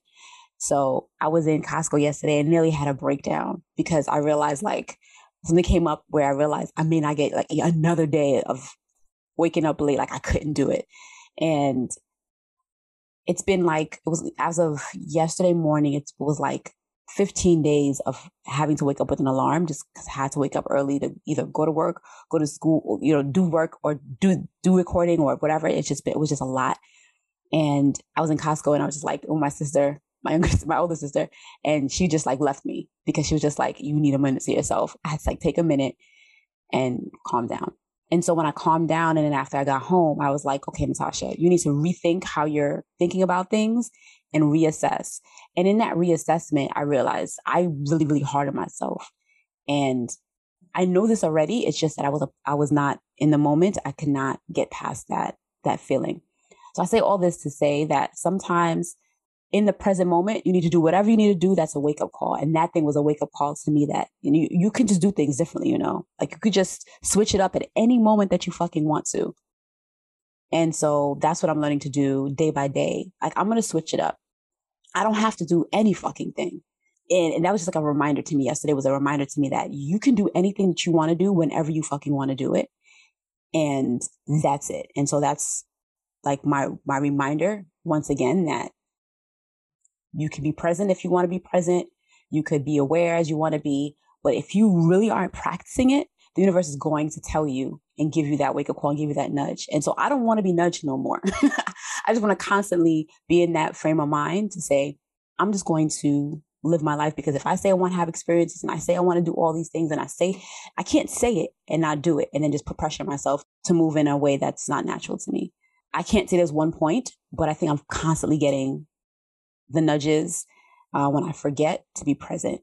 So I was in Costco yesterday and nearly had a breakdown because I realized like something came up where I realized I may not get like another day of waking up late, like I couldn't do it. And it's been like it was as of yesterday morning, it was like 15 days of having to wake up with an alarm just because I had to wake up early to either go to work, go to school, you know, do work or do do recording or whatever. It's just it was just a lot. And I was in Costco and I was just like, oh, my sister, my younger my older sister, and she just like left me because she was just like, you need a minute to yourself. I had to like take a minute and calm down. And so when I calmed down and then after I got home, I was like, okay, Natasha, you need to rethink how you're thinking about things and reassess. And in that reassessment, I realized I really, really hard on myself. And I know this already. It's just that I was, I was not in the moment. I could not get past that, that feeling. So I say all this to say that sometimes in the present moment, you need to do whatever you need to do. That's a wake up call. And that thing was a wake up call to me that you, you can just do things differently, you know, like you could just switch it up at any moment that you fucking want to. And so that's what I'm learning to do day by day. Like I'm going to switch it up. I don't have to do any fucking thing. And, and that was just like a reminder to me yesterday was a reminder to me that you can do anything that you want to do whenever you fucking want to do it. And that's it. And so that's like my, my reminder once again that you can be present if you want to be present. You could be aware as you want to be. But if you really aren't practicing it, the universe is going to tell you and give you that wake up call and give you that nudge. And so I don't want to be nudged no more. I just want to constantly be in that frame of mind to say, I'm just going to live my life because if I say I want to have experiences and I say I want to do all these things and I say I can't say it and not do it and then just put pressure on myself to move in a way that's not natural to me. I can't say there's one point, but I think I'm constantly getting the nudges uh, when I forget to be present.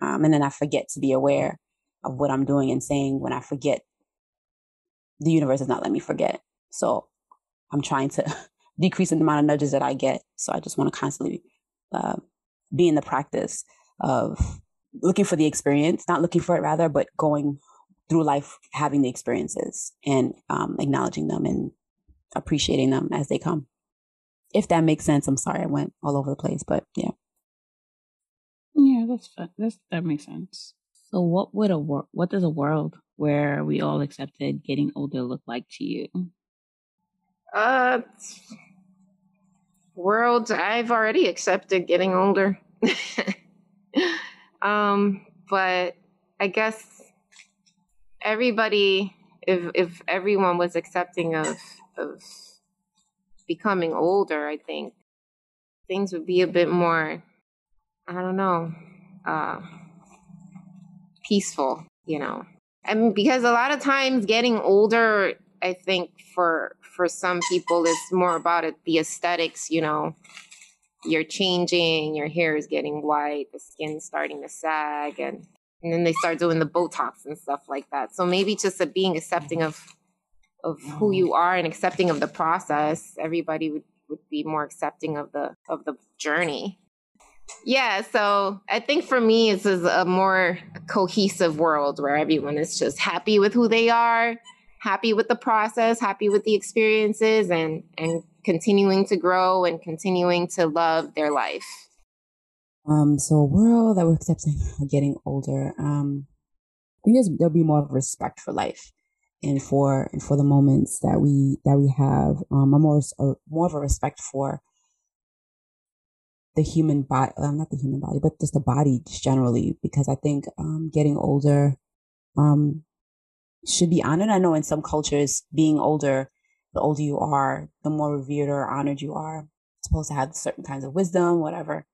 Um, and then I forget to be aware of what I'm doing and saying when I forget. The universe does not let me forget. So I'm trying to decrease the amount of nudges that I get. So I just want to constantly uh, be in the practice of looking for the experience, not looking for it rather, but going through life having the experiences and um, acknowledging them and appreciating them as they come. If that makes sense, I'm sorry I went all over the place, but yeah. Yeah, that's fun. That's, that makes sense. So, what would a wor- what does a world where we all accepted getting older look like to you? Uh, world I've already accepted getting older. um, but I guess everybody, if if everyone was accepting of of becoming older, I think things would be a bit more. I don't know. Uh, peaceful, you know. I mean, because a lot of times getting older, I think for for some people it's more about it, the aesthetics, you know. You're changing, your hair is getting white, the skin's starting to sag, and and then they start doing the Botox and stuff like that. So maybe just a being accepting of of who you are and accepting of the process, everybody would, would be more accepting of the of the journey. Yeah, so I think for me, this is a more cohesive world where everyone is just happy with who they are, happy with the process, happy with the experiences, and and continuing to grow and continuing to love their life. Um, so a world that we're accepting getting older. Um, I think there'll be more of respect for life and for and for the moments that we that we have. Um, a more a, more of a respect for the human body, um, not the human body, but just the body just generally, because I think um, getting older um, should be honored. I know in some cultures, being older, the older you are, the more revered or honored you are. supposed to have certain kinds of wisdom, whatever.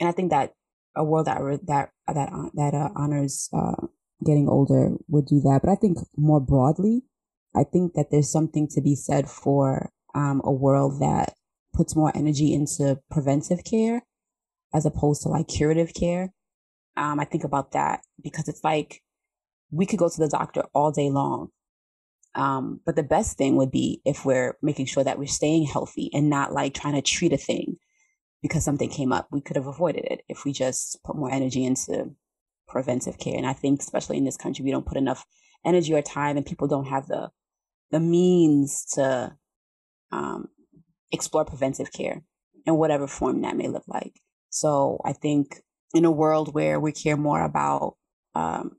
And I think that a world that that that that uh, honors uh, getting older would do that. But I think more broadly, I think that there's something to be said for um, a world that puts more energy into preventive care as opposed to like curative care. Um, I think about that because it's like we could go to the doctor all day long. Um, but the best thing would be if we're making sure that we're staying healthy and not like trying to treat a thing because something came up. We could have avoided it if we just put more energy into preventive care. And I think especially in this country, we don't put enough energy or time and people don't have the the means to um, explore preventive care in whatever form that may look like. So I think in a world where we care more about um,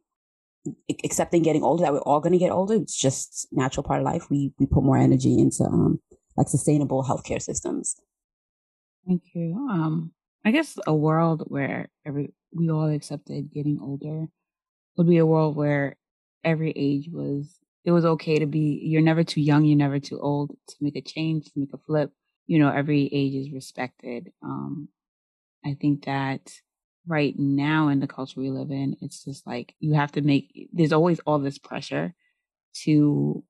accepting getting older, that we're all going to get older, it's just natural part of life. We we put more energy into um, like sustainable healthcare systems. Thank you. Um, I guess a world where every we all accepted getting older would be a world where every age was it was okay to be you're never too young, you're never too old to make a change, to make a flip you know, every age is respected. Um, I think that right now in the culture we live in, it's just like you have to make, there's always all this pressure to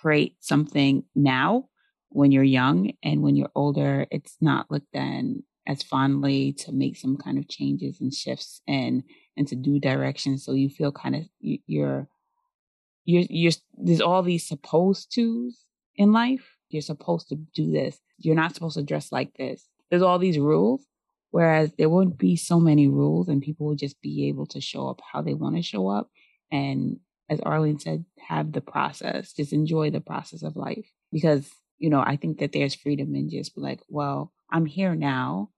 create something now when you're young and when you're older, it's not looked then as fondly to make some kind of changes and shifts and, and to do direction. So you feel kind of, you're, you're, you're, there's all these supposed tos in life. You're supposed to do this you're not supposed to dress like this. there's all these rules, whereas there wouldn't be so many rules and people would just be able to show up how they want to show up. And as Arlene said, have the process, just enjoy the process of life. Because, you know, I think that there's freedom in just like, well, I'm here now.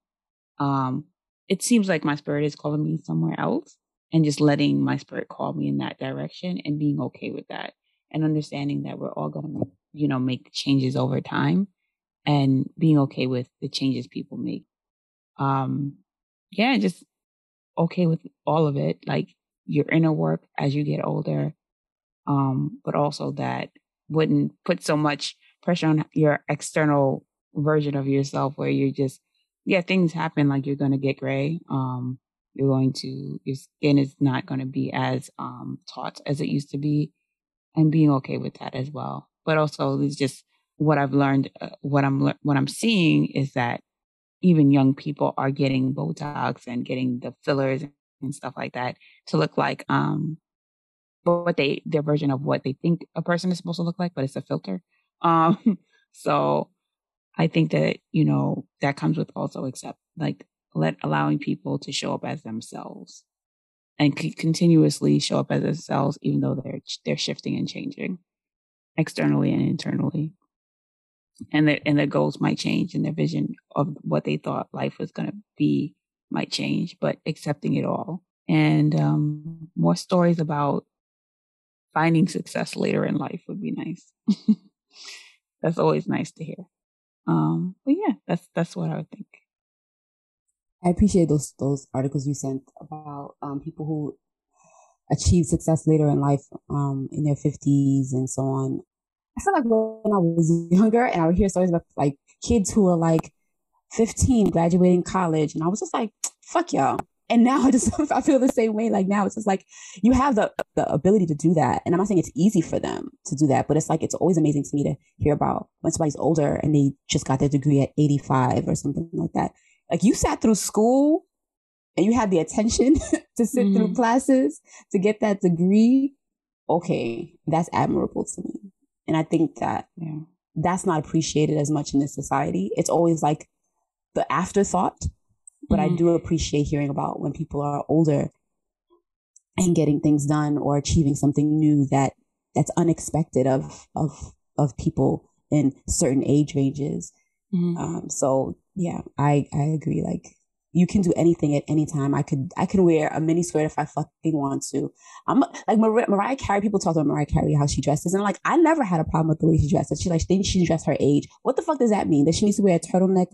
Um, it seems like my spirit is calling me somewhere else and just letting my spirit call me in that direction and being okay with that and understanding that we're all going to, you know, make changes over time and being okay with the changes people make. Um, yeah, just okay with all of it, like your inner work as you get older. Um, but also that wouldn't put so much pressure on your external version of yourself where you're just, yeah, things happen like you're going to get gray. Um, you're going to, your skin is not going to be as, um, taut as it used to be and being okay with that as well. But also it's just what I've learned, uh, what I'm, what I'm seeing is that even young people are getting Botox and getting the fillers and stuff like that to look like, um, what they, their version of what they think a person is supposed to look like, but it's a filter. Um, so I think that, you know, that comes with also accept, like let allowing people to show up as themselves and c- continuously show up as themselves, even though they're, they're shifting and changing externally and internally. And their, and their goals might change and their vision of what they thought life was going to be might change, but accepting it all. And, um, more stories about finding success later in life would be nice. That's always nice to hear. Um, but yeah, that's that's what I would think. I appreciate those those articles you sent about um, people who achieve success later in life, um, in their fifties and so on. I feel like when I was younger and I would hear stories about like kids who were like 15 graduating college, and I was just like, "Fuck y'all." and now I just I feel the same way. Like now it's just like you have the the ability to do that, and I'm not saying it's easy for them to do that, but it's like it's always amazing to me to hear about when somebody's older and they just got their degree at 85 or something like that. Like you sat through school and you had the attention to sit mm-hmm. through classes to get that degree. Okay, that's admirable to me, and I think that yeah. that's not appreciated as much in this society. It's always like the afterthought but mm-hmm. I do appreciate hearing about when people are older and getting things done or achieving something new that that's unexpected of of of people in certain age ranges. Mm-hmm. Um, so yeah, I I agree. Like you can do anything at any time. I could I can wear a mini skirt if I fucking want to. I'm like Mar- Mariah Carey. People talk about Mariah Carey how she dresses, and like I never had a problem with the way she dresses. She like she she dress her age. What the fuck does that mean? That she needs to wear a turtleneck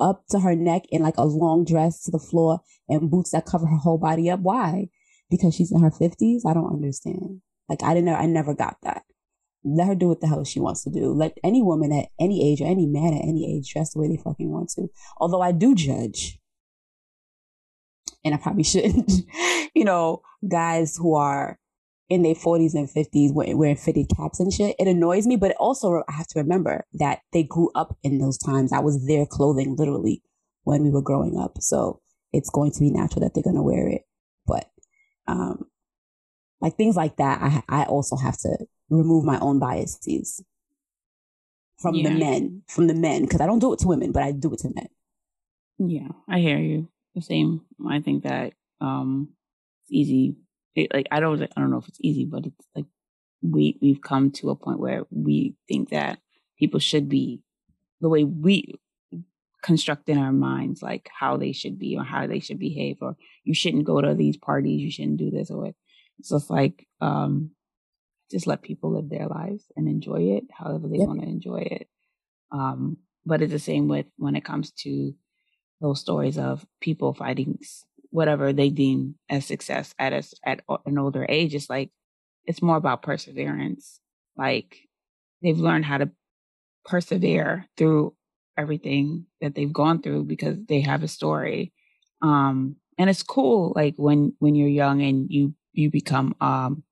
up to her neck and like a long dress to the floor and boots that cover her whole body up. Why? Because she's in her fifties? I don't understand. Like I didn't know, I never got that. Let her do what the hell she wants to do. Let any woman at any age or any man at any age dress the way they fucking want to. Although I do judge, and I probably shouldn't, you know, guys who are in their 40s and 50s wearing fitted caps and shit. It annoys me, but also I have to remember that they grew up in those times. I was their clothing literally when we were growing up. So it's going to be natural that they're going to wear it. Um, like things like that, I, I also have to remove my own biases from yeah. the men, from the men, because I don't do it to women, but I do it to men. Yeah, I hear you. The same. I think that um, it's easy it, like I don't I don't know if it's easy, but it's like we we've come to a point where we think that people should be the way we construct in our minds like how they should be or how they should behave or you shouldn't go to these parties you shouldn't do this or it's just like um just let people live their lives and enjoy it however they yep. want to enjoy it um but it's the same with when it comes to those stories of people fighting whatever they deem as success at a, at an older age. It's like it's more about perseverance. Like they've learned how to persevere through everything that they've gone through because they have a story. Um, and it's cool, like when when you're young and you you become um,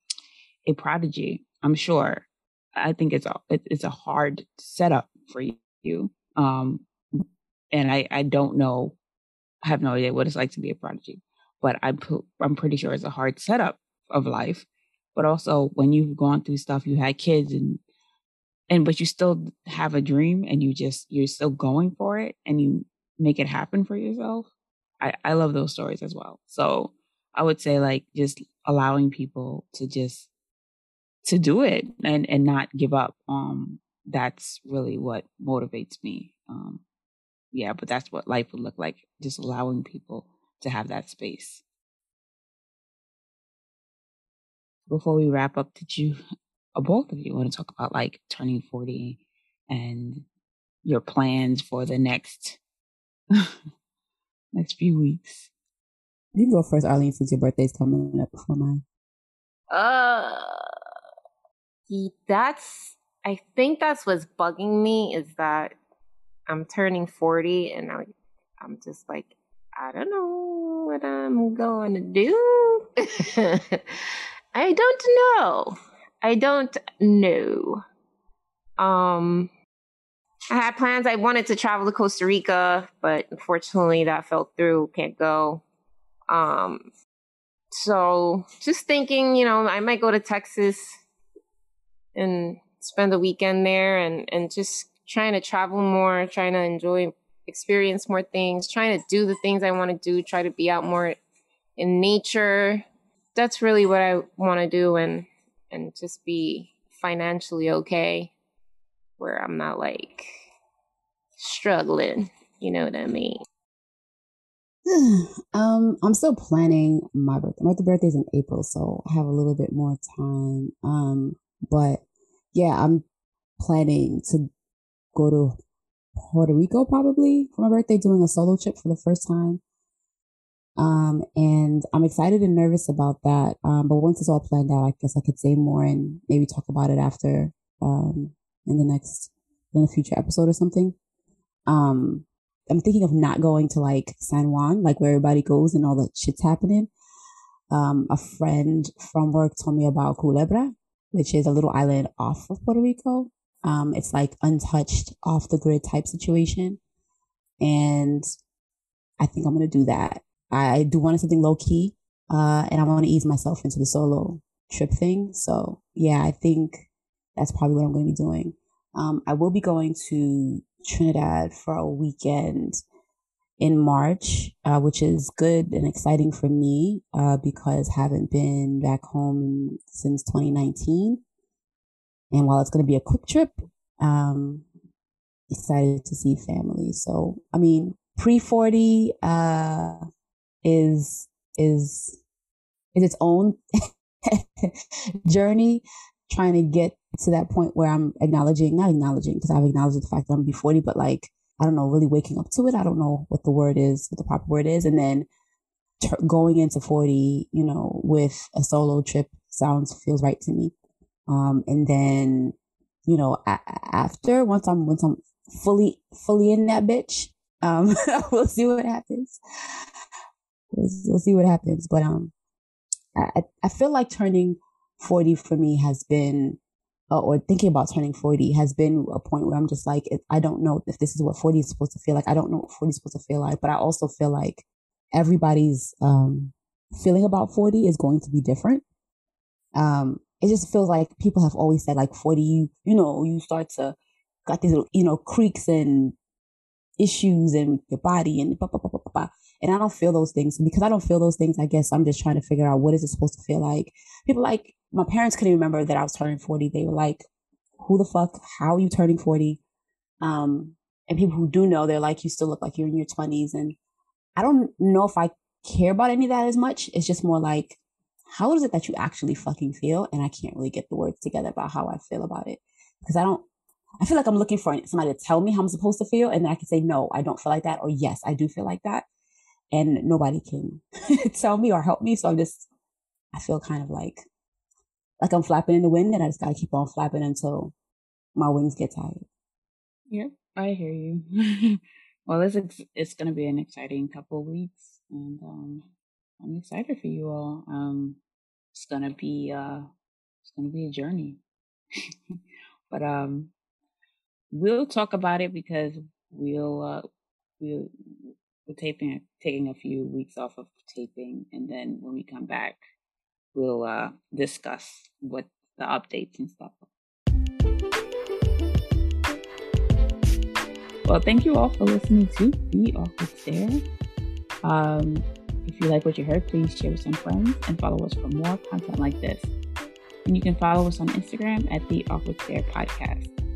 a prodigy. I'm sure. I think it's a it's a hard setup for you. Um, and I I don't know I have no idea what it's like to be a prodigy, but I'm I'm pretty sure it's a hard setup of life. But also, when you've gone through stuff, you had kids, and and but you still have a dream, and you just you're still going for it, and you make it happen for yourself. I, I love those stories as well. So I would say like just allowing people to just to do it and and not give up. Um, that's really what motivates me. Um, yeah, but that's what life would look like. Just allowing people to have that space. Before we wrap up, did you, both of you, want to talk about like turning forty and your plans for the next next few weeks? You go first, Arlene, since your birthday's coming up before mine. Uh, that's. I think that's what's bugging me is that I'm turning 40 and I, I'm just like, I don't know what I'm going to do. I don't know. I don't know. Um, I had plans. I wanted to travel to Costa Rica, but unfortunately that fell through. Can't go. Um, so just thinking, you know, I might go to Texas and spend the weekend there and, and just trying to travel more, trying to enjoy, experience more things, trying to do the things I want to do, try to be out more in nature. That's really what I want to do and, and just be financially okay where I'm not like struggling. You know what I mean? um, I'm still planning my birthday. My birthday's in April, so I have a little bit more time. Um, but yeah, I'm planning to go to Puerto Rico probably for my birthday, doing a solo trip for the first time. Um, and I'm excited and nervous about that. Um, but once it's all planned out, I guess I could say more and maybe talk about it after, um, in the next, in a future episode or something. Um, I'm thinking of not going to like San Juan, like where everybody goes and all that shit's happening. Um, a friend from work told me about Culebra, which is a little island off of Puerto Rico. Um, it's like untouched, off the grid type situation. And I think I'm going to do that. I do want something low key. Uh, and I want to ease myself into the solo trip thing. So yeah, I think that's probably what I'm going to be doing. Um, I will be going to Trinidad for a weekend in March, uh, which is good and exciting for me uh, because haven't been back home since 2019. And while it's going to be a quick trip, um, excited to see family. So, I mean, pre 40 uh, is is is its own journey trying to get to that point where I'm acknowledging, not acknowledging, because I've acknowledged the fact that I'm gonna be 40, but like, I don't know, really waking up to it. I don't know what the word is, what the proper word is. And then t- going into 40, you know, with a solo trip sounds, feels right to me. Um, and then, you know, a- after, once I'm, once I'm fully, fully in that bitch, um, we'll see what happens. We'll, see what happens. But, um, I, I feel like turning 40 for me has been, uh, or thinking about turning 40 has been a point where I'm just like, I don't know if this is what 40 is supposed to feel like. I don't know what 40 is supposed to feel like, but I also feel like everybody's um, feeling about 40 is going to be different. Um, it just feels like people have always said like 40, you, you know, you start to got these, you know, creaks and issues and your body and blah, blah, blah, blah, blah. And I don't feel those things. And because I don't feel those things, I guess I'm just trying to figure out what is it supposed to feel like. People like my parents couldn't remember that I was turning 40. They were like, who the fuck? How are you turning 40? Um, and people who do know, they're like, you still look like you're in your 20s. And I don't know if I care about any of that as much. It's just more like, how is it that you actually fucking feel? And I can't really get the words together about how I feel about it because I don't, I feel like I'm looking for somebody to tell me how I'm supposed to feel. And then I can say, no, I don't feel like that. Or yes, I do feel like that. And nobody can tell me or help me. So I'm just, I feel kind of like like I'm flapping in the wind and I just gotta keep on flapping until my wings get tired. Yep, I hear you. well, it's it's gonna be an exciting couple weeks, and um, I'm excited for you all. Um, it's gonna be uh, it's gonna be a journey, but um, we'll talk about it because we'll uh, we'll we're taping taking a few weeks off of taping, and then when we come back, we'll uh, discuss what the updates and stuff. Well, thank you all for listening to The Awkward Stare. Um, if you like what you heard, please share with some friends and follow us for more content like this. And you can follow us on Instagram at The Awkward Stare Podcast.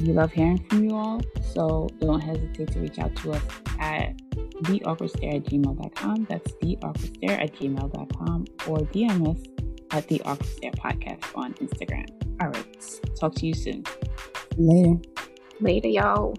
We love hearing from you all, so don't hesitate to reach out to us at theawkwardstare at gmail.com. That's theawkwardstare at gmail.com or DM us at the Awkward Stare Podcast on Instagram. All right, talk to you soon. Later. Later, y'all.